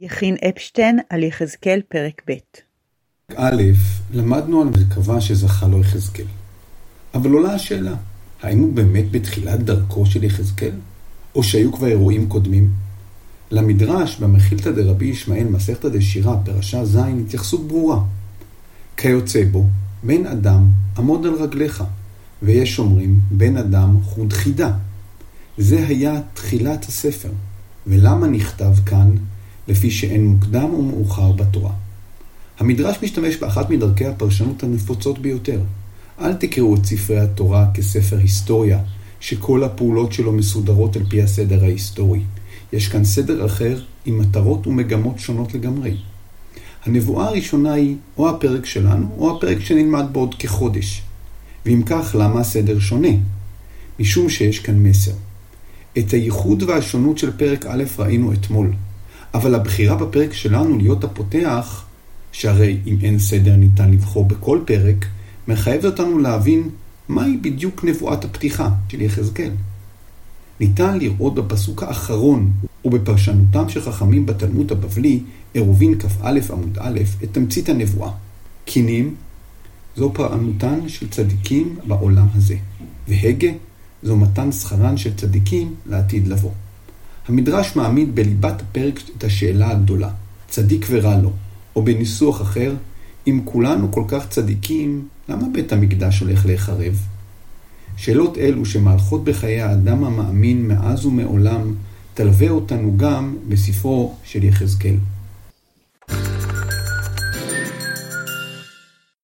יכין אפשטיין על יחזקאל פרק ב' א', למדנו על מרכבה שזכה לו יחזקאל. אבל עולה השאלה, האם הוא באמת בתחילת דרכו של יחזקאל? או שהיו כבר אירועים קודמים? למדרש במחילתא דרבי ישמעאל מסכתא דשירא פרשה ז' התייחסות ברורה. כיוצא בו, בן אדם עמוד על רגליך, ויש אומרים בן אדם חוד חידה. זה היה תחילת הספר, ולמה נכתב כאן לפי שאין מוקדם ומאוחר בתורה. המדרש משתמש באחת מדרכי הפרשנות הנפוצות ביותר. אל תקראו את ספרי התורה כספר היסטוריה, שכל הפעולות שלו מסודרות על פי הסדר ההיסטורי. יש כאן סדר אחר עם מטרות ומגמות שונות לגמרי. הנבואה הראשונה היא או הפרק שלנו, או הפרק שנלמד בעוד כחודש. ואם כך, למה הסדר שונה? משום שיש כאן מסר. את הייחוד והשונות של פרק א' ראינו אתמול. אבל הבחירה בפרק שלנו להיות הפותח, שהרי אם אין סדר ניתן לבחור בכל פרק, מחייבת אותנו להבין מהי בדיוק נבואת הפתיחה של יחזקאל. ניתן לראות בפסוק האחרון ובפרשנותם של חכמים בתלמוד הבבלי, עירובין כ"א עמוד א', את תמצית הנבואה. קינים זו פרענותן של צדיקים בעולם הזה, והגה זו מתן שכרן של צדיקים לעתיד לבוא. המדרש מעמיד בליבת הפרק את השאלה הגדולה, צדיק ורע לו, או בניסוח אחר, אם כולנו כל כך צדיקים, למה בית המקדש הולך להיחרב? שאלות אלו שמהלכות בחיי האדם המאמין מאז ומעולם, תלווה אותנו גם בספרו של יחזקאל.